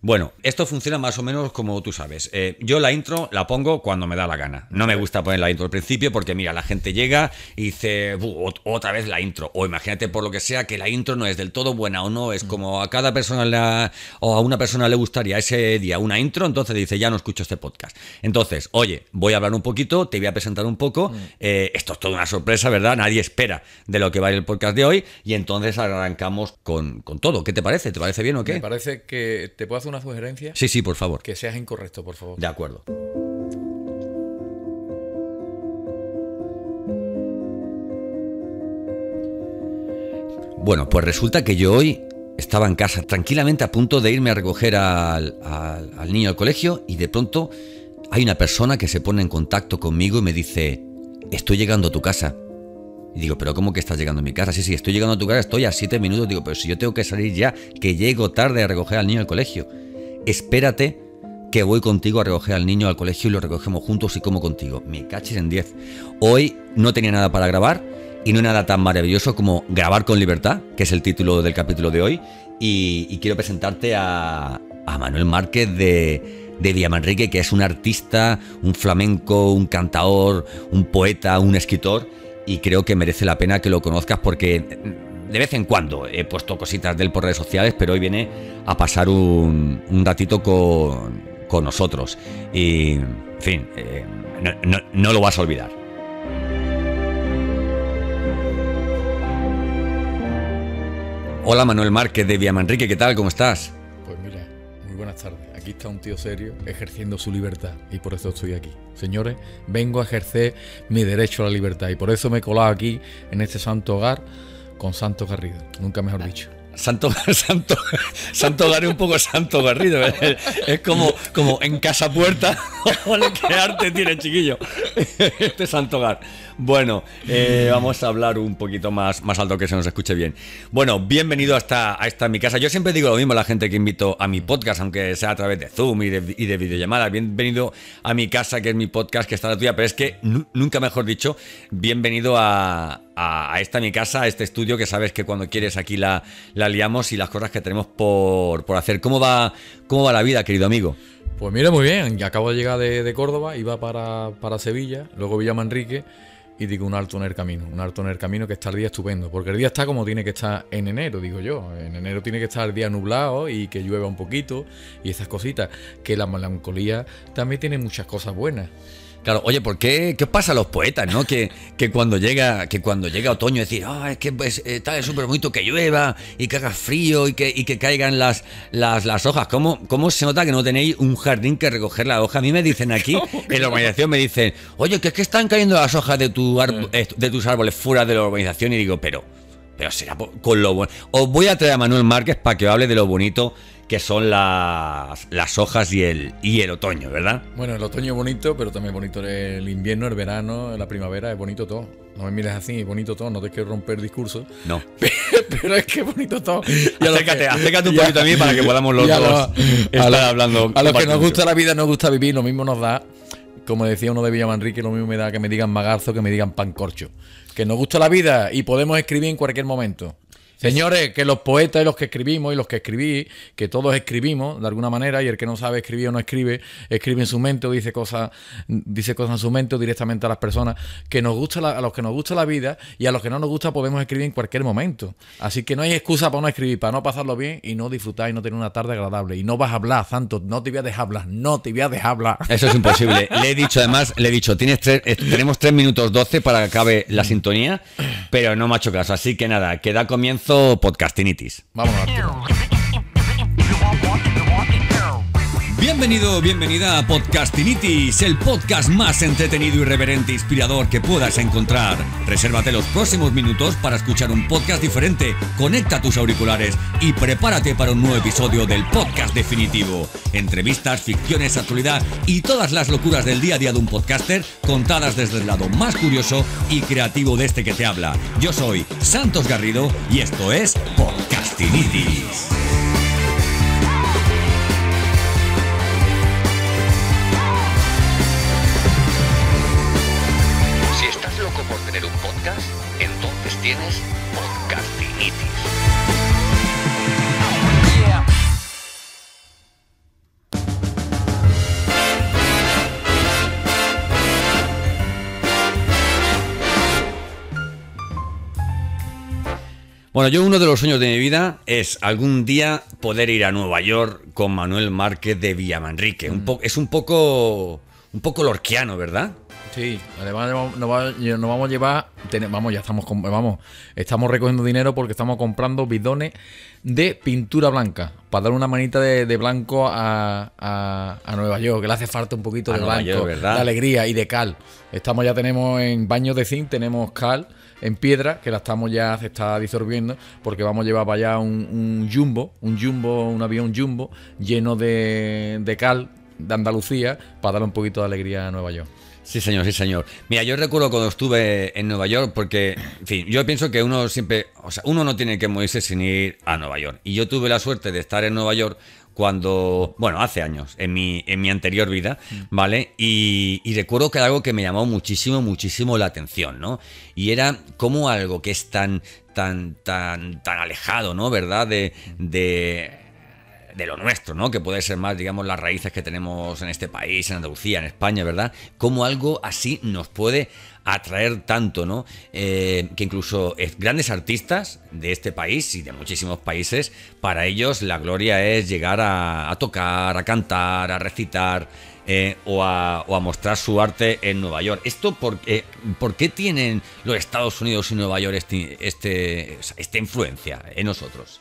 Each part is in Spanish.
Bueno, esto funciona más o menos como tú sabes. Eh, yo la intro la pongo cuando me da la gana. No me gusta poner la intro al principio porque, mira, la gente llega y dice, "Bu, ot- otra vez la intro. O imagínate por lo que sea que la intro no es del todo buena o no. Es como a cada persona o a una persona le gustaría ese día una intro, entonces dice, ya no escucho este podcast. Entonces, oye, voy a hablar un poquito, te voy a presentar un poco. Eh, esto es toda una sorpresa, ¿verdad? Nadie espera de lo que va a ir el podcast de hoy. Y entonces arrancamos con, con todo. ¿Qué te parece? ¿Te parece bien o Me qué? parece que te puedo hacer una sugerencia. Sí, sí, por favor. Que seas incorrecto, por favor. De acuerdo. Bueno, pues resulta que yo hoy estaba en casa tranquilamente a punto de irme a recoger al, al- al niño al colegio y de pronto hay una persona que se pone en contacto conmigo y me dice, estoy llegando a tu casa. Y digo, pero ¿cómo que estás llegando a mi casa? Sí, sí, estoy llegando a tu casa, estoy a siete minutos. Digo, pero si yo tengo que salir ya, que llego tarde a recoger al niño al colegio. Espérate que voy contigo a recoger al niño al colegio y lo recogemos juntos y como contigo. Me caches en 10. Hoy no tenía nada para grabar y no nada tan maravilloso como Grabar con Libertad, que es el título del capítulo de hoy. Y, quiero presentarte a, a Manuel Márquez de, de Villamanrique, que es un artista, un flamenco, un cantaor, un poeta, un escritor. Y creo que merece la pena que lo conozcas porque de vez en cuando he puesto cositas de él por redes sociales, pero hoy viene a pasar un, un ratito con, con nosotros. Y, en fin, eh, no, no- lo vas a olvidar. Hola Manuel Márquez de Villamanrique, ¿qué tal? ¿Cómo estás? Pues mira, buenas tardes. Aquí está un tío serio ejerciendo su libertad y por eso estoy aquí. Señores, vengo a ejercer mi derecho a la libertad y por eso me he colado aquí en este santo hogar con Santo Garrido. Nunca mejor dicho. Santo, santo, santo es un poco santo garrido. ¿eh? Es como, como en casa puerta. ¿Qué arte tiene, chiquillo? Este santo hogar. Bueno, eh, vamos a hablar un poquito más, más alto que se nos escuche bien. Bueno, bienvenido a esta, a esta mi casa. Yo siempre digo lo mismo a la gente que invito a mi podcast, aunque sea a través de Zoom y de, y de videollamada. Bienvenido a mi casa, que es mi podcast, que está la tuya. Pero es que nu- nunca mejor dicho, bienvenido a, esta mi casa, a este estudio, que sabes que cuando quieres aquí la, la liamos y las cosas que tenemos por, por hacer. ¿Cómo va, ¿Cómo va la vida, querido amigo? Pues mira, muy bien. Acabo de llegar de, Córdoba, iba para, para Sevilla, luego Villamanrique y digo un alto en el camino. Un alto en el camino que está el día estupendo. Porque el día está como tiene que estar en enero, digo yo. En enero tiene que estar el día nublado y que llueva un poquito y esas cositas. Que la melancolía también tiene muchas cosas buenas. Claro, oye, ¿por qué, qué pasa a los poetas, no? Que, que cuando llega que cuando llega otoño decir, ah, es que pues, eh, tal es súper bonito que llueva y que haga frío y que, y que caigan las, las, las hojas. ¿Cómo, ¿Cómo se nota que no tenéis un jardín que recoger la hoja? A mí me dicen aquí, en la urbanización me dicen, oye, que es que están cayendo las hojas de, tu eh, de tus árboles fuera de la urbanización y digo, pero, pero será con lo bueno. Os voy a traer a Manuel Márquez para que hable de lo bonito que son las, las hojas y el, y el otoño, ¿verdad? Bueno, el otoño es bonito, pero también es bonito el invierno, el verano, la primavera, es bonito todo. No me mires así, es bonito todo, no te quiero romper discurso. No. pero es que es bonito todo. Y Acércate, que- acércate un poquito a mí para que podamos los dos estar a los- hablando. A los que nos gusta la vida, nos gusta vivir, lo mismo nos da, como decía uno de Villamanrique, lo mismo me da que me digan magarzo que me digan pancorcho. Que nos gusta la vida y podemos escribir en cualquier momento. Señores, que los poetas y los que escribimos y los que escribí, que todos escribimos de alguna manera, y el que no sabe escribir o no escribe, escribe en su mente o dice cosas, dice cosas en su mente o directamente a las personas, que nos gusta la- a los que nos gusta la vida y a los que no nos gusta podemos escribir en cualquier momento. Así que no hay excusa para no escribir, para no pasarlo bien y no disfrutar y no tener una tarde agradable. Y no vas a hablar, Santos, no te voy a dejar hablar, no te voy a dejar hablar. Eso es imposible. Le he dicho, además, le he dicho, tienes tres, eh, tenemos 3 minutos 12 para que acabe la sintonía, pero no me ha hecho caso. Así que nada, que da comienzo Podcastinitis. Vámonos. Bienvenido, bienvenida a Podcastinitis, el podcast más entretenido, irreverente e inspirador que puedas encontrar. Resérvate los próximos minutos para escuchar un podcast diferente, conecta tus auriculares y prepárate para un nuevo episodio del podcast definitivo. Entrevistas, ficciones, actualidad y todas las locuras del día a día de un podcaster contadas desde el lado más curioso y creativo de este que te habla. Yo soy Santos Garrido y esto es Podcastinitis. Bueno, yo uno de los sueños de mi vida es algún día poder ir a Nueva York con Manuel Márquez de Villamanrique. Un po- es un poco, un poco lorquiano, ¿verdad? Sí, además nos, va- nos vamos a llevar, vamos, ya estamos, vamos, estamos recogiendo dinero porque estamos comprando bidones de pintura blanca para dar una manita de, de blanco a, a- a Nueva York, que le hace falta un poquito A de Nueva blanco, de alegría y de cal. Estamos ya tenemos en baños de zinc, tenemos cal en piedra que la estamos ya se está disolviendo porque vamos a llevar para allá un, jumbo, un jumbo, un avión jumbo lleno de, de cal de Andalucía para darle un poquito de alegría a Nueva York. Sí, señor, sí, señor. Mira, yo recuerdo cuando estuve en Nueva York, porque, en fin, yo pienso que uno siempre, o sea, uno no tiene que morirse sin ir a Nueva York. Y yo tuve la suerte de estar en Nueva York cuando, bueno, hace años, en mi, en mi anterior vida, ¿vale? Y, y recuerdo que era algo que me llamó muchísimo, muchísimo la atención, ¿no? Y era como algo que es tan, tan, tan, tan alejado, ¿no? ¿Verdad? De, de, de lo nuestro, ¿no? Que puede ser más, digamos, las raíces que tenemos en este país, en Andalucía, en España, ¿verdad? Como algo así nos puede atraer tanto, ¿no? Eh, que incluso eh, grandes artistas de este país y de muchísimos países, para ellos la gloria es llegar a, a tocar, a cantar, a recitar. eh, o, a, o a mostrar su arte en Nueva York. ¿Esto por, qué- por qué tienen los Estados Unidos y Nueva York este, este, esta influencia en nosotros?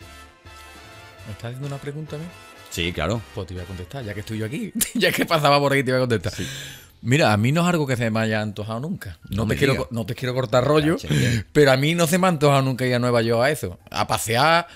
¿Me estás haciendo una pregunta a mí? Sí, claro. Pues te voy a contestar, ya que estoy yo aquí. ya que pasaba por aquí, te voy a contestar. Mira, a mí no es algo que se me haya antojado nunca. No, No te, quiero, no te quiero cortar rollo, pero a mí no se me ha antojado nunca ir a Nueva York a eso. A pasear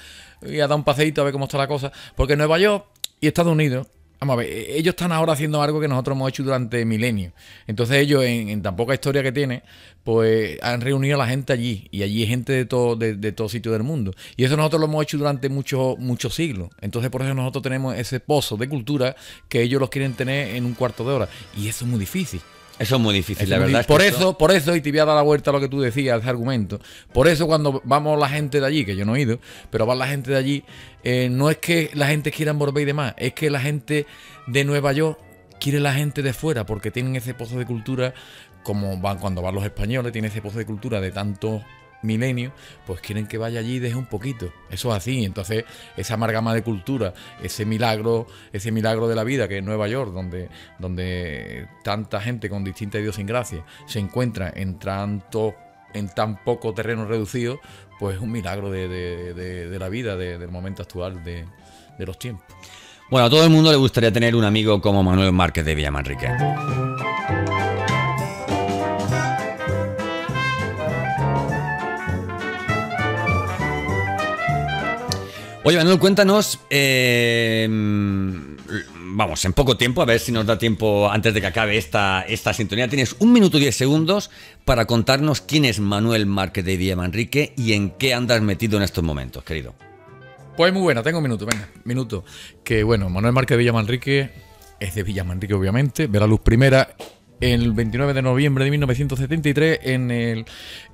y a dar un paseíto a ver cómo está la cosa. Porque Nueva York y Estados Unidos, vamos a ver, eh, ellos están ahora haciendo algo que nosotros hemos hecho durante milenios. Entonces ellos, en, en tan poca historia que tienen, pues han reunido a la gente allí. Y allí hay gente de todo, de, de todo sitio del mundo. Y eso nosotros lo hemos hecho durante muchos muchos siglos. Entonces por eso nosotros tenemos ese pozo de cultura que ellos los quieren tener en un cuarto de hora. Y eso es muy difícil. Eso es muy difícil, la muy verdad. por eso, por eso, y te voy a dar la vuelta a lo que tú decías, ese argumento. Por eso cuando vamos la gente de allí, que yo no he ido, pero va la gente de allí, eh, no es que la gente quiera volver y demás, es que la gente de Nueva York quiere la gente de fuera, porque tienen ese pozo de cultura, como van cuando van los españoles, tienen ese pozo de cultura de tantos milenios, pues quieren que vaya allí y deje un poquito. Eso es así. Entonces, esa amalgama de cultura, ese milagro, ese milagro de la vida que es Nueva York, donde, donde tanta gente con distinta idiosincrasia se encuentra en tanto en tan poco terreno reducido, pues es un milagro de, de- de- la vida, de- del momento actual de los tiempos. Bueno, a todo el mundo le gustaría tener un amigo como Manuel Márquez de Villamanrique. Oye, Manuel, cuéntanos, eh, vamos, en poco tiempo, a ver si nos da tiempo antes de que acabe esta, esta sintonía. Tienes un minuto y diez segundos para contarnos quién es Manuel Márquez de Villamanrique y en qué andas metido en estos momentos, querido. Pues muy buena, tengo un minuto, venga, minuto. Que bueno, Manuel Márquez de Villamanrique es de Villamanrique, obviamente, ve la luz primera el 29 de noviembre de 1973 en el,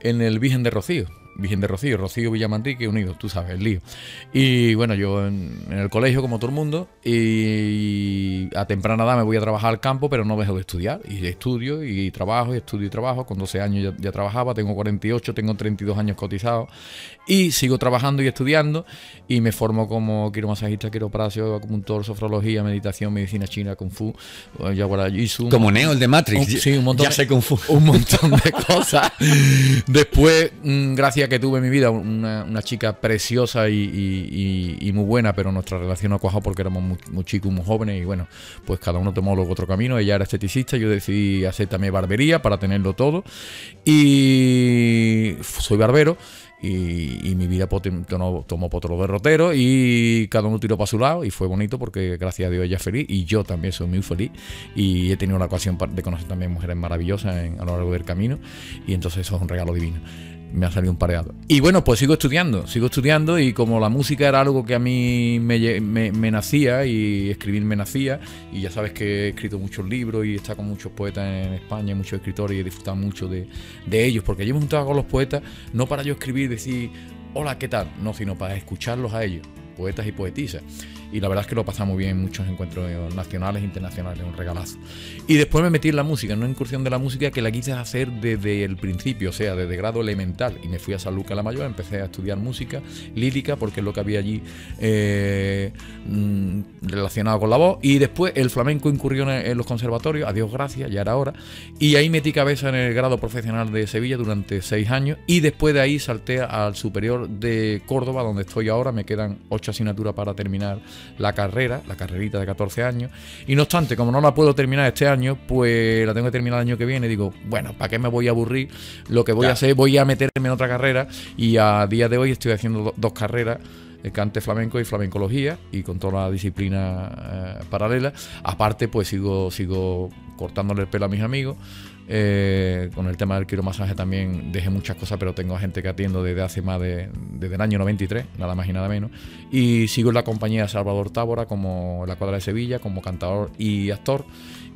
en el Virgen de Rocío. Virgen de Rocío, Rocío Villamanrique unidos, tú sabes, el lío. Y bueno, yo en, en el colegio, como todo el mundo, y a temprana edad me voy a trabajar al campo, pero no dejo de estudiar. Y estudio, y trabajo, y estudio y trabajo. Con 12 años ya, ya trabajaba, tengo 48, tengo 32 años cotizados. Y sigo trabajando y estudiando, y me formo como quiromasajista, quiropracio, acupuntor, sofrología, meditación, medicina china, kung fu, yaguara jitsu. Como Neo, el de Matrix. Un- sí, un montón Ya de- sé Kung Fu. un montón de cosas. Después, mm, gracias que tuve en mi vida una, una chica preciosa y, y- muy buena, pero nuestra relación no cuajó porque éramos muy, chicos, muy jóvenes y bueno, pues cada uno tomó luego otro camino. Ella era esteticista, yo decidí hacer también barbería para tenerlo todo y soy barbero. Y, mi vida pues, tomó, tomó por otro derrotero y cada uno tiró para su lado y fue bonito porque gracias a Dios ella es feliz y yo también soy muy feliz y he tenido la ocasión de conocer también mujeres maravillosas en- a lo largo del camino y entonces eso es un regalo divino me ha salido un pareado. Y bueno pues sigo estudiando sigo estudiando y como la música era algo que a mí me, me- me nacía y escribir me nacía y ya sabes que he escrito muchos libros y está con muchos poetas en España muchos escritores y he disfrutado mucho de, de ellos porque yo me juntaba con los poetas no para yo escribir y decir hola qué tal no sino para escucharlos a ellos poetas y poetisas y la verdad es que lo pasamos bien en muchos encuentros nacionales e internacionales, un regalazo. Y después me metí en la música, en una incursión de la música que la quise hacer desde el principio, o sea, desde grado elemental. Y me fui a San Lucas la Mayor, empecé a estudiar música lírica, porque es lo que había allí eh, mm, relacionado con la voz. Y después el flamenco incurrió en los conservatorios, a Dios gracias, ya era hora. Y ahí metí cabeza en el grado profesional de Sevilla durante seis años. Y después de ahí salté al superior de Córdoba, donde estoy ahora. Me quedan ocho asignaturas para terminar la carrera, la carrerita de 14 años. Y no obstante, como no la puedo terminar este año, pues la tengo que terminar el año que viene. Digo, bueno, ¿para qué me voy a aburrir? Lo que voy a hacer, voy a meterme en otra carrera. Y a día de hoy estoy haciendo do- dos carreras. eh, cante flamenco y flamencología y con toda la disciplina eh, paralela aparte pues sigo sigo cortándole el pelo a mis amigos eh, con el tema del quiromasaje también dejé muchas cosas, pero tengo gente que atiendo desde hace más de desde el año 93, nada más y nada menos. Y sigo en la compañía de Salvador Tábora como la cuadra de Sevilla, como cantador y actor.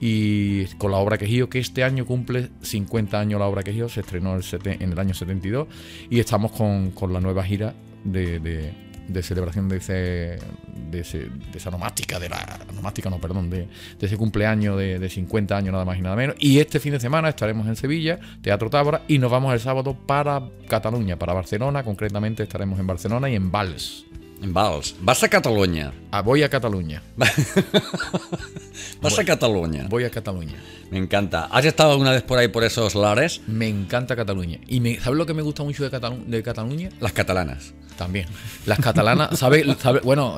Y con la obra Quejío, que este año cumple 50 años la obra Quejío, se estrenó en el año 72. Y estamos con, con la nueva gira de- de celebración de ese de, ese- de esa nomástica, de la nomástica, no, perdón, de, de ese cumpleaños de, de 50 años nada más y nada menos. Y este fin de semana estaremos en Sevilla, Teatro Tábora, y nos vamos el sábado para Cataluña, para Barcelona, concretamente estaremos en Barcelona y en Vals. En Vals. Vas a Cataluña. Ah, voy a Cataluña, Vas a Cataluña. voy a Cataluña. Me encanta. ¿Has estado alguna vez por ahí por esos lares? Me encanta Cataluña. Y me, ¿sabes lo que me gusta mucho de, Catalu- de Cataluña? Las catalanas. También. Las catalanas, ¿sabéis? sabe- bueno,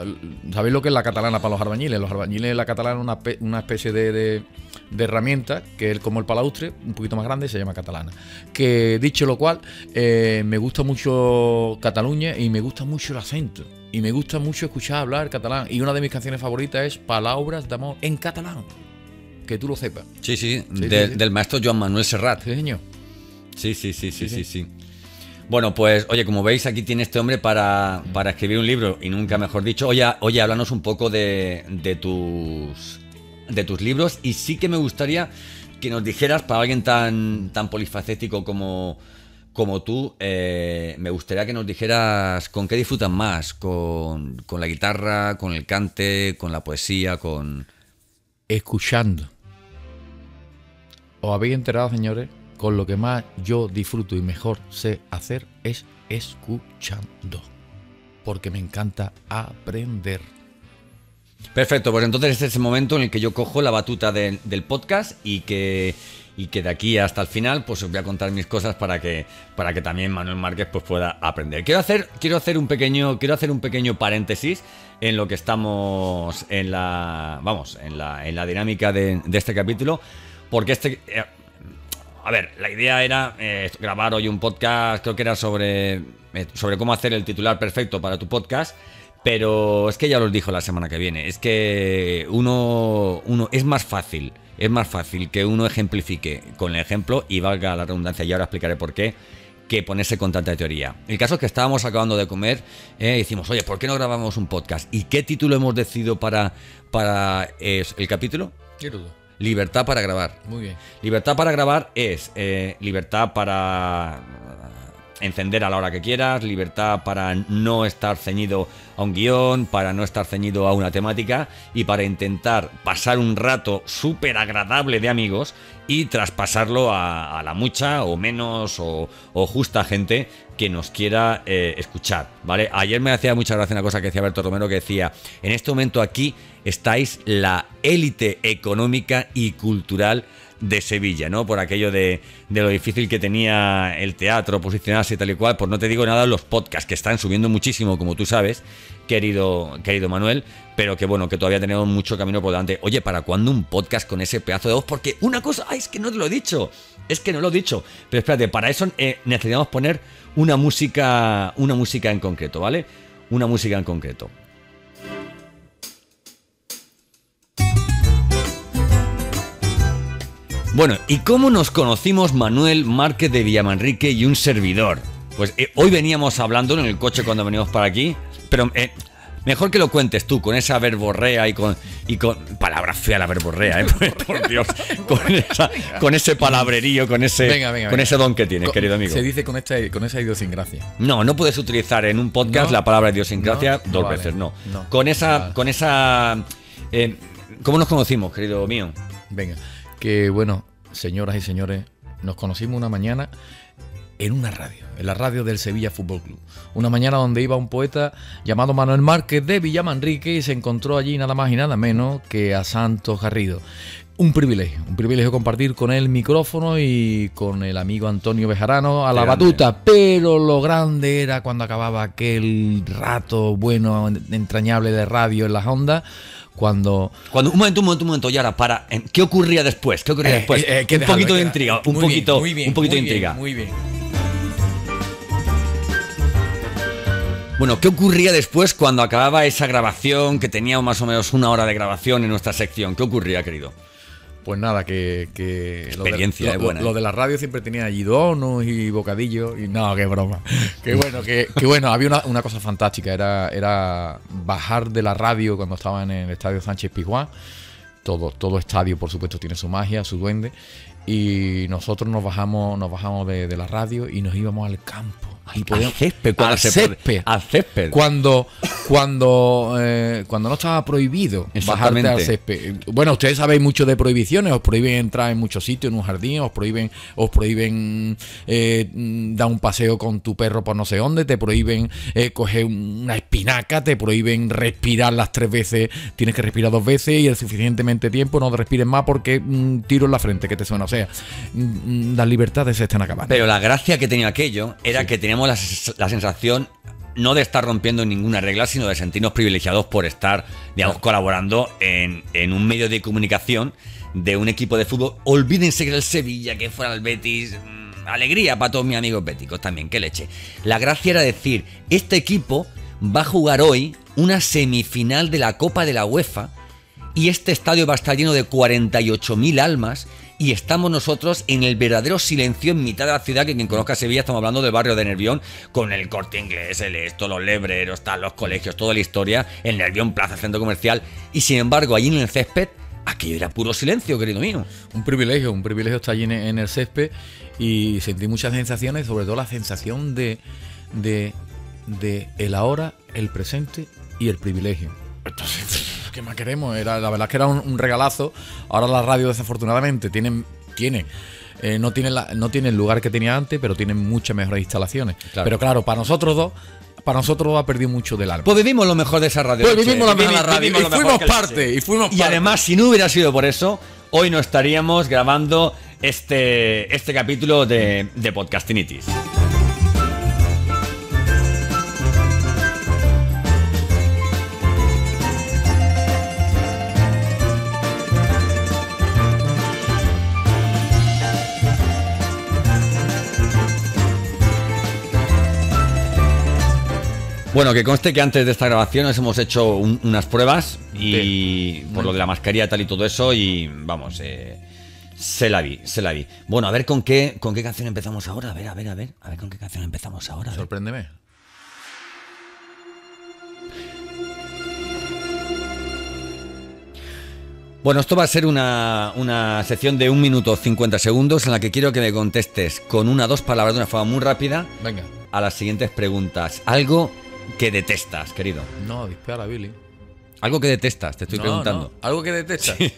¿sabéis lo que es la catalana para los albañiles? Los albañiles, la catalana es una, una especie de, de- de herramienta que es como el palaustre, un poquito más grande, se llama catalana. Que dicho lo cual, eh, me gusta mucho Cataluña y me gusta mucho el acento. Y me gusta mucho escuchar hablar catalán. Y una de mis canciones favoritas es Palabras de amor en catalán. Que tú lo sepas. Sí, sí, Sí, de- sí, sí. del maestro Joan Manuel Serrat. Sí, señor. Sí, sí, sí, sí, sí, Sí, sí. Bueno, pues, oye, como veis, aquí tiene este hombre para, para escribir un libro, y nunca mejor dicho. Oye, oye, háblanos un poco de, de tus de tus libros. Y sí que me gustaría que nos dijeras, para alguien tan, tan polifacético como, como tú, eh, me gustaría que nos dijeras con qué disfrutas más, con, con la guitarra, con el cante, con la poesía, con... escuchando. ¿Os habéis enterado, señores? Con lo que más yo disfruto y mejor sé hacer es escuchando. Porque me encanta aprender. Perfecto, pues entonces este es el momento en el que yo cojo la batuta del- podcast y que, y que de aquí hasta el final pues os voy a contar mis cosas para que, para que también Manuel Márquez pues pueda aprender. Quiero hacer, quiero hacer un pequeño, quiero hacer un pequeño paréntesis en lo que estamos en la, vamos, en la, en la dinámica de, de este capítulo, porque este, eh, a ver, la idea era eh, grabar hoy un podcast, creo que era sobre, eh, sobre cómo hacer el titular perfecto para tu podcast. Pero es que ya os dijo la semana que viene. Es que uno, uno es más fácil, es más fácil que uno ejemplifique con el ejemplo y valga la redundancia, y ahora explicaré por qué, que ponerse con tanta teoría. El caso es que estábamos acabando de comer eh, y decimos, oye, ¿por qué no grabamos un podcast? ¿Y qué título hemos decidido para, para el capítulo? Libertad para grabar. Muy bien. Libertad para grabar es eh, libertad para encender a la hora que quieras, libertad para no estar ceñido a un guion, para no estar ceñido a una temática y para intentar pasar un rato súper agradable de amigos y traspasarlo a, a la mucha o menos o, o justa gente que nos quiera eh, escuchar, ¿vale? Ayer me hacía mucha gracia una cosa que decía Alberto Romero que decía, en este momento aquí estáis la élite económica y cultural de Sevilla, ¿no? Por aquello de, de lo difícil que tenía el teatro posicionarse tal y cual, pues no te digo nada los podcasts que están subiendo muchísimo, como tú sabes, querido, querido Manuel, pero que bueno, que todavía tenemos mucho camino por delante. Oye, ¿para cuándo un podcast con ese pedazo de voz? Porque una cosa, ay, es que no te lo he dicho, es que no lo he dicho, pero espérate, para eso eh, necesitamos poner una música, una música en concreto, ¿vale? Una música en concreto. Bueno, ¿y cómo nos conocimos Manuel Márquez de Villamanrique y un servidor? Pues eh, hoy veníamos hablando en el coche cuando veníamos para aquí, pero eh, mejor que lo cuentes tú, con esa verborrea y con, y con... Palabra fea la verborrea, ¿eh? Por Dios, con, esa- con ese palabrerío, con ese, Venga, venga, con venga. ese don que tienes, querido amigo. Se dice con esta, con esa idiosincrasia. No, no puedes utilizar en un podcast No. la palabra idiosincrasia No, dos vale. veces, no. No. Con esa, Vale. con esa, eh, ¿cómo nos conocimos, querido mío? Venga, que bueno, señoras y señores, nos conocimos una mañana en una radio, en la radio del Sevilla Fútbol Club. Una mañana donde iba un poeta llamado Manuel Márquez de Villamanrique y se encontró allí nada más y nada menos que a Santos Garrido. Un privilegio, un privilegio compartir con él micrófono y con el amigo Antonio Bejarano a la grande. batuta, pero lo grande era cuando acababa aquel rato bueno, entrañable de radio en las ondas, cuando Cuando, un momento, un momento, un momento, y ahora, para, eh, ¿qué ocurría después? ¿Qué ocurría Eh, después? eh, que un poquito de intriga, un Muy bien, poquito, muy bien, un poquito de muy bien, intriga. Muy bien. Bueno, ¿qué ocurría después cuando acababa esa grabación, que teníamos más o menos una hora de grabación en nuestra sección? ¿Qué ocurría, querido? Pues nada, que. que lo de- Experiencia, lo, eh, buena, lo de la radio siempre tenía allí donos y bocadillos. Y no, qué broma. Qué bueno, que, que bueno, había una, una cosa fantástica. Era, era bajar de la radio cuando estaba en el estadio Sánchez Pizjuán. Todo, todo estadio, por supuesto, tiene su magia, su duende. Y nosotros nos bajamos, nos bajamos de, de la radio y nos íbamos al campo. Y al césped, cuando al se césped. al césped. Cuando, cuando, eh, cuando no estaba prohibido bajarte al césped. Bueno, ustedes sabéis mucho de prohibiciones, os prohíben entrar en muchos sitios, en un jardín, os prohíben, os prohíben eh, mm, dar un paseo con tu perro por no sé dónde, te prohíben eh, coger una espinaca, te prohíben respirar las tres veces, tienes que respirar dos veces y el suficientemente tiempo, no respires más porque mm, tiro en la frente que te suena. O sea, mm, las libertades se están acabando. Pero la gracia que tenía aquello era que teníamos la, sens- la sensación no de estar rompiendo ninguna regla, sino de sentirnos privilegiados por estar, digamos, colaborando en, en un medio de comunicación de un equipo de fútbol. Olvídense que era el Sevilla, que fuera el Betis. mm, Alegría para todos mis amigos béticos también, qué leche. La gracia era decir, este equipo va a jugar hoy una semifinal de la Copa de la UEFA y este estadio va a estar lleno de 48.000 almas y estamos nosotros en el verdadero silencio en mitad de la ciudad, que quien conozca Sevilla estamos hablando del barrio de Nervión, con el corte inglés, el esto, los lebreros, tal, los colegios, toda la historia, el Nervión Plaza, centro comercial, y sin embargo allí en el césped, aquello era puro silencio, querido mío. Un privilegio, un privilegio estar allí en, el césped y sentí muchas sensaciones, sobre todo la sensación de, de, de el ahora, el presente y el privilegio. Entonces, ¿qué más queremos? Era, la verdad es que era un, un regalazo. Ahora la radio desafortunadamente tienen, tiene, eh, no, tiene la- no tiene el lugar que tenía antes, pero tienen muchas mejores instalaciones. Claro. Pero claro, para nosotros dos, para nosotros dos ha perdido mucho del alma. Pues vivimos lo mejor de esa radio. Pues vivimos la mejor radio, y fuimos parte, y fuimos Y además, si no hubiera sido por eso, hoy no estaríamos grabando este, este capítulo de, de Podcastinitis. Bueno, que conste que antes de esta grabación nos hemos hecho un- unas pruebas y por lo de la mascarilla tal y todo eso y vamos, eh, se la vi, se la vi. Bueno, a ver con qué con qué canción empezamos ahora, a ver, a ver, a ver, a ver con qué canción empezamos ahora. Sorpréndeme. Bueno, esto va a ser una, una sección de un minuto 50 segundos en la que quiero que me contestes con una o dos palabras de una forma muy rápida Venga. a las siguientes preguntas. Algo que detestas, querido. No, dispara, Billy. Algo que detestas, te estoy No, preguntando. no, Algo que detestas.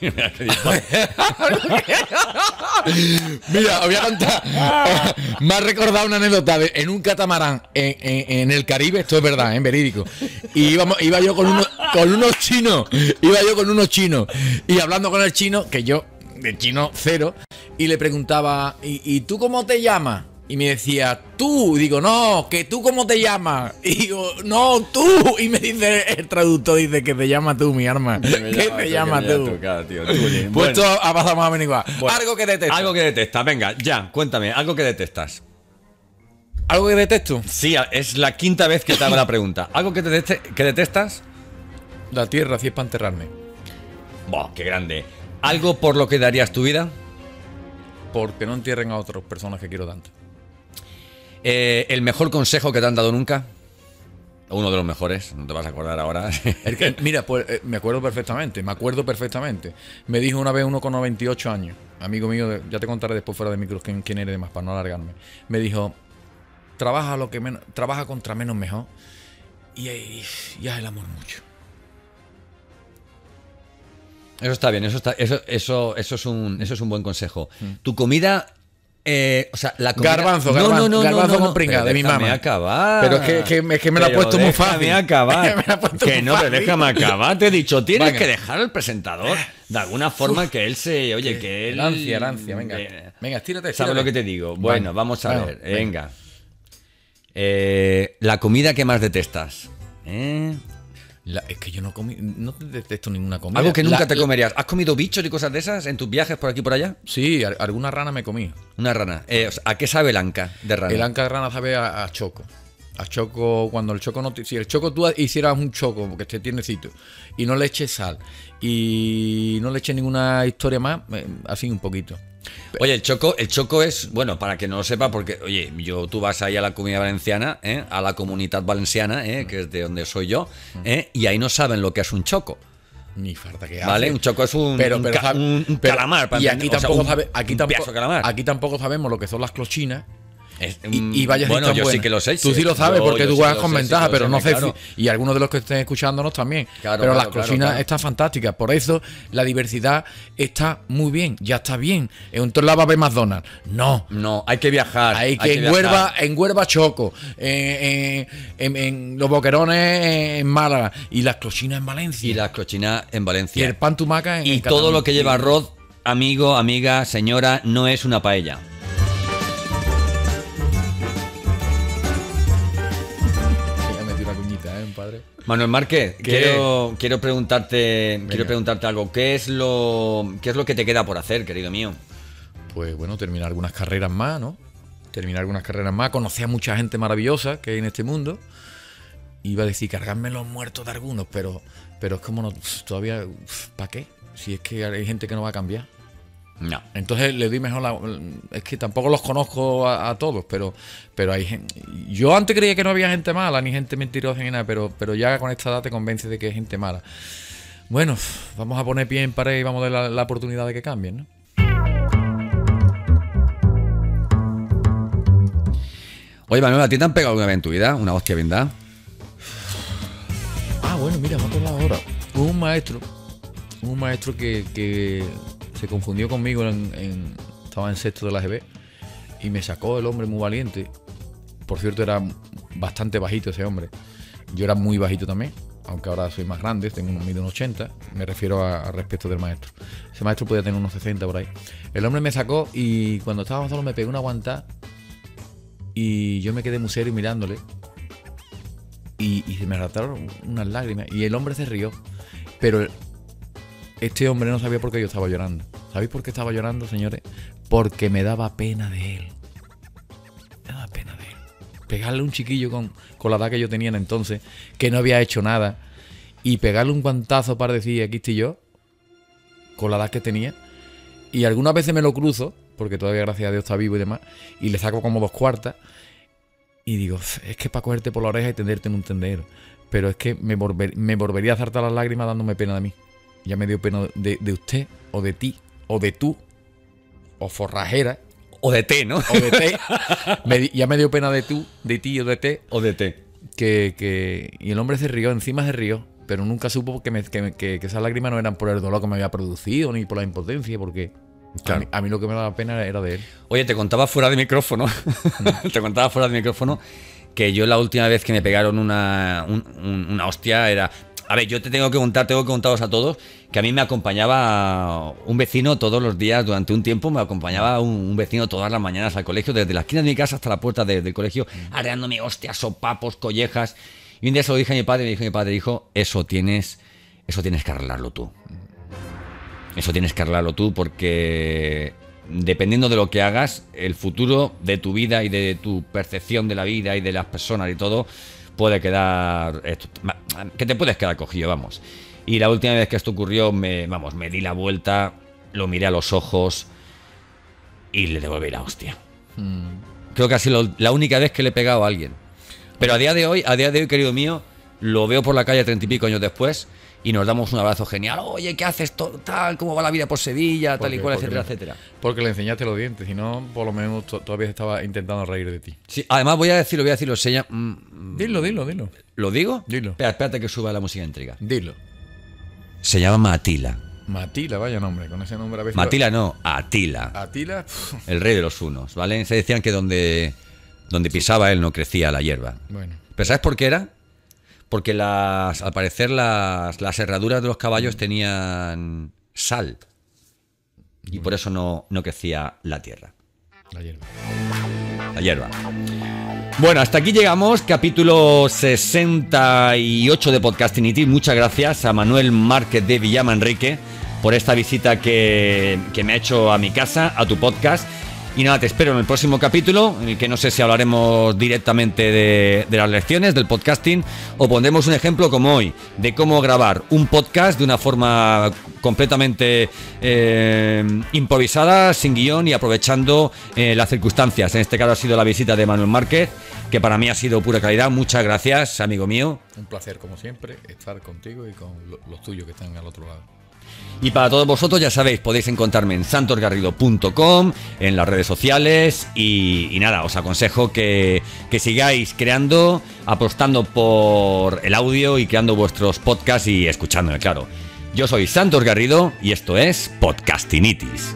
Mira, os voy a contar. Me ha recordado una anécdota de- en un catamarán en, en- en el Caribe, esto es verdad, en verídico. Y íbamos, iba yo con unos, con unos chinos, iba yo con unos chinos y hablando con el chino, que yo de chino cero, y le preguntaba, ¿y, y tú cómo te llamas? Y me decía, tú. Y digo, no, que tú cómo te llamas. Y digo, no, tú. Y me dice el traductor, dice que te llama tú, mi arma. Que te llama tú. Pues Bueno, esto ha pasado más o menos igual. bueno, algo que detesto. Algo que detestas, venga, ya, cuéntame, algo que detestas. ¿Algo que detesto. Sí, es la quinta vez que te hago la pregunta. ¿Algo que, te deteste- que detestas? La tierra, si es para enterrarme. Buah, qué grande. ¿Algo por lo que darías tu vida? Porque no entierren a otras personas que quiero tanto. Eh, ¿El mejor consejo que te han dado nunca? Uno de los mejores, no te vas a acordar ahora. El que- mira, pues eh, me acuerdo perfectamente, me acuerdo perfectamente. Me dijo una vez uno con 98 años, amigo mío, de- ya te contaré después fuera de micros quién, quién eres demás, para no alargarme. Me dijo, trabaja lo que menos, trabaja contra menos mejor y, y, y haz el amor mucho. Eso está bien, eso está, eso, eso, eso es un, eso es un buen consejo. Tu comida, eh, o sea, la comida. Garbanzo, garbanzo, garbanzo con pringa, de mi mamá. acabar. Pero es que- que- es que me lo ha puesto muy fácil. acabar. Que no, pero déjame acabar. Te he dicho, tienes Venga. que dejar al presentador de alguna forma que él se, oye, que él. El ansia, el ansia, venga. Eh, Venga, estírate, ¿Sabes lo que te digo? Bueno, vamos a ver. venga. Venga. Eh, la comida que más detestas. La- es que yo no comí, no detesto ninguna comida. Algo que nunca La- te comerías. ¿Has comido bichos y cosas de esas en tus viajes por aquí y por allá? Sí, al- alguna rana me comí. Una rana. Eh, o sea, ¿A qué sabe el anca de rana? El anca de rana sabe a, a choco. A choco, cuando el choco no te- Si el choco tú hicieras un choco, porque esté tiernecito, y no le eches sal, y no le eches ninguna historia más, eh, así un poquito. Oye, el choco, el choco es, bueno, para que no lo sepa, porque, oye, yo tú vas ahí a la comunidad valenciana, ¿eh? a la comunidad valenciana, ¿eh? que es de donde soy yo, ¿eh? y ahí no saben lo que es un choco. Ni falta que ¿Vale? hace. Un choco es un, pero, un pero ca- sabe- un- un pero- calamar. para y aquí o sea, tampoco sabe, aquí tampoco, calamar. aquí tampoco sabemos lo que son las clochinas. Es- Y, y vaya bueno, yo sí que lo sé. Tú sí lo sabes Yo- porque tú juegas con sí ventaja, pero no sé claro. Y algunos de los que estén escuchándonos también. Claro, pero claro, las claro. están fantásticas. Por eso la diversidad está muy bien. Ya está bien. Entonces la va a ver McDonald's. No. No, hay que viajar. Hay que, en, viajar. Huelva, en Huelva Choco, en, en los boquerones en Málaga y las clochinas en Valencia. Y la clochina en Y Valencia. el pan tumaca en Y en todo Cataluña. lo que lleva arroz, amigo, amiga, señora, no es una paella. Manuel Márquez, quiero, quiero preguntarte, quiero preguntarte algo. ¿Qué es lo, qué es lo que te queda por hacer, querido mío? Pues bueno, terminar algunas carreras más, ¿no? Terminar algunas carreras más, conocer a mucha gente maravillosa que hay en este mundo. Iba a decir cargarme los muertos de algunos, pero, pero es como no, todavía, ¿para qué? Si es que hay gente que no va a cambiar. No. Entonces le doy mejor la. Es que tampoco los conozco a, a todos, pero, pero hay gente. Yo antes creía que no había gente mala, ni gente mentirosa, ni nada, pero, pero ya con esta edad te convence de que hay gente mala. Bueno, vamos a poner pie en pared y vamos a dar la, la oportunidad de que cambien, ¿no? Oye, Manuel, ¿a ti te han pegado alguna vez en tu vida? ¿Una hostia bien dada? Ah, bueno, mira, me acuerdo ahora. Un maestro, un maestro que, que se confundió conmigo en, en- estaba en sexto de la GB y me sacó el hombre muy valiente. Por cierto, era bastante bajito ese hombre. Yo era muy bajito también, aunque ahora soy más grande, tengo unos mido unos 80, me refiero a, a respecto del maestro. Ese maestro podía tener unos 60 por ahí. El hombre me sacó y cuando estábamos solos me pegó una aguantada y yo me quedé muy serio mirándole y, y se me arrastraron unas lágrimas y el hombre se rió. Pero este hombre no sabía por qué yo estaba llorando. ¿Sabéis por qué estaba llorando, señores? Porque me daba pena de él. Me daba pena de él. Pegarle un chiquillo con, con la edad que yo tenía en entonces, que no había hecho nada, y pegarle un guantazo para decir, aquí estoy yo, con la edad que tenía. Y algunas veces me lo cruzo, porque todavía gracias a Dios está vivo y demás, y le saco como dos cuartas. Y digo, es que para cogerte por la oreja y tenderte en un tendero. Pero es que me, volver- me volvería a saltar las lágrimas dándome pena de mí. Ya me dio pena de, de usted, o de ti, o de tú, o forrajera, O de té, ¿no? o de té. Me ya me dio pena de tú, de ti o de té. O de té. Que, que- y el hombre se rió, encima se rió. Pero nunca supo que, me- que, que- esas lágrimas no eran por el dolor que me había producido, ni por la impotencia, porque a, Claro. mí, a mí lo que me daba pena era de él. Oye, te contaba fuera de micrófono. te contaba fuera de micrófono que yo la última vez que me pegaron una, un- un- una hostia era. A ver, yo te tengo que contar, tengo que contaros a todos que a mí me acompañaba un vecino todos los días durante un tiempo, me acompañaba un, vecino todas las mañanas al colegio, desde la esquina de mi casa hasta la puerta de- del colegio, areándome hostias, sopapos, collejas. Y un día se lo dije a mi padre, me dijo mi padre, dijo, eso tienes, eso tienes que arreglarlo tú. Eso tienes que arreglarlo tú porque dependiendo de lo que hagas, el futuro de tu vida y de tu percepción de la vida y de las personas y todo puede quedar... esto- que te puedes quedar cogido, vamos. Y la última vez que esto ocurrió, me, vamos, me di la vuelta, lo miré a los ojos y le devolví la hostia. Creo que ha sido la única vez que le he pegado a alguien. Pero a día de hoy, a día de hoy, querido mío, lo veo por la calle treinta y pico años después y nos damos un abrazo genial. Oye, ¿qué haces? Tal, ¿cómo va la vida por Sevilla? Tal y cual, etcétera, le- etcétera. Porque le enseñaste los dientes, si no, por lo menos to- todavía estaba intentando reír de ti. Sí, además voy a decirlo, voy a decirlo. Se llama- mm, Dilo, dilo, dilo. ¿Lo digo? Dilo. Espera, espérate que suba la música de intriga. Dilo. Se llama Matila. Matila, vaya nombre, con ese nombre a veces. Matila no, Atila. Atila, El rey de los unos, ¿vale? Se decían que donde, donde pisaba él no crecía la hierba. bueno. ¿Pero sabes por qué era? Porque las, al parecer las, las herraduras de los caballos tenían sal. Y por eso no, no crecía la tierra, La hierba. la hierba. Bueno, hasta aquí llegamos, capítulo 68 de Podcastinity. Muchas gracias a Manuel Márquez de Villamanrique por esta visita que, que me ha hecho a mi casa, a tu podcast. Y nada, te espero en el próximo capítulo, en el que no sé si hablaremos directamente de, las lecciones del podcasting o pondremos un ejemplo como hoy, de cómo grabar un podcast de una forma completamente eh, improvisada, sin guion y aprovechando eh, las circunstancias. En este caso ha sido la visita de Manuel Márquez, que para mí ha sido pura calidad. Muchas gracias, amigo mío. Un placer, como siempre, estar contigo y con lo- los tuyos que están al otro lado. Y para todos vosotros, ya sabéis, podéis encontrarme en santosgarrido.com, en las redes sociales y, nada, os aconsejo que, que sigáis creando, apostando por el audio y creando vuestros podcasts y escuchándome, claro. Yo soy Santos Garrido y esto es Podcastinitis.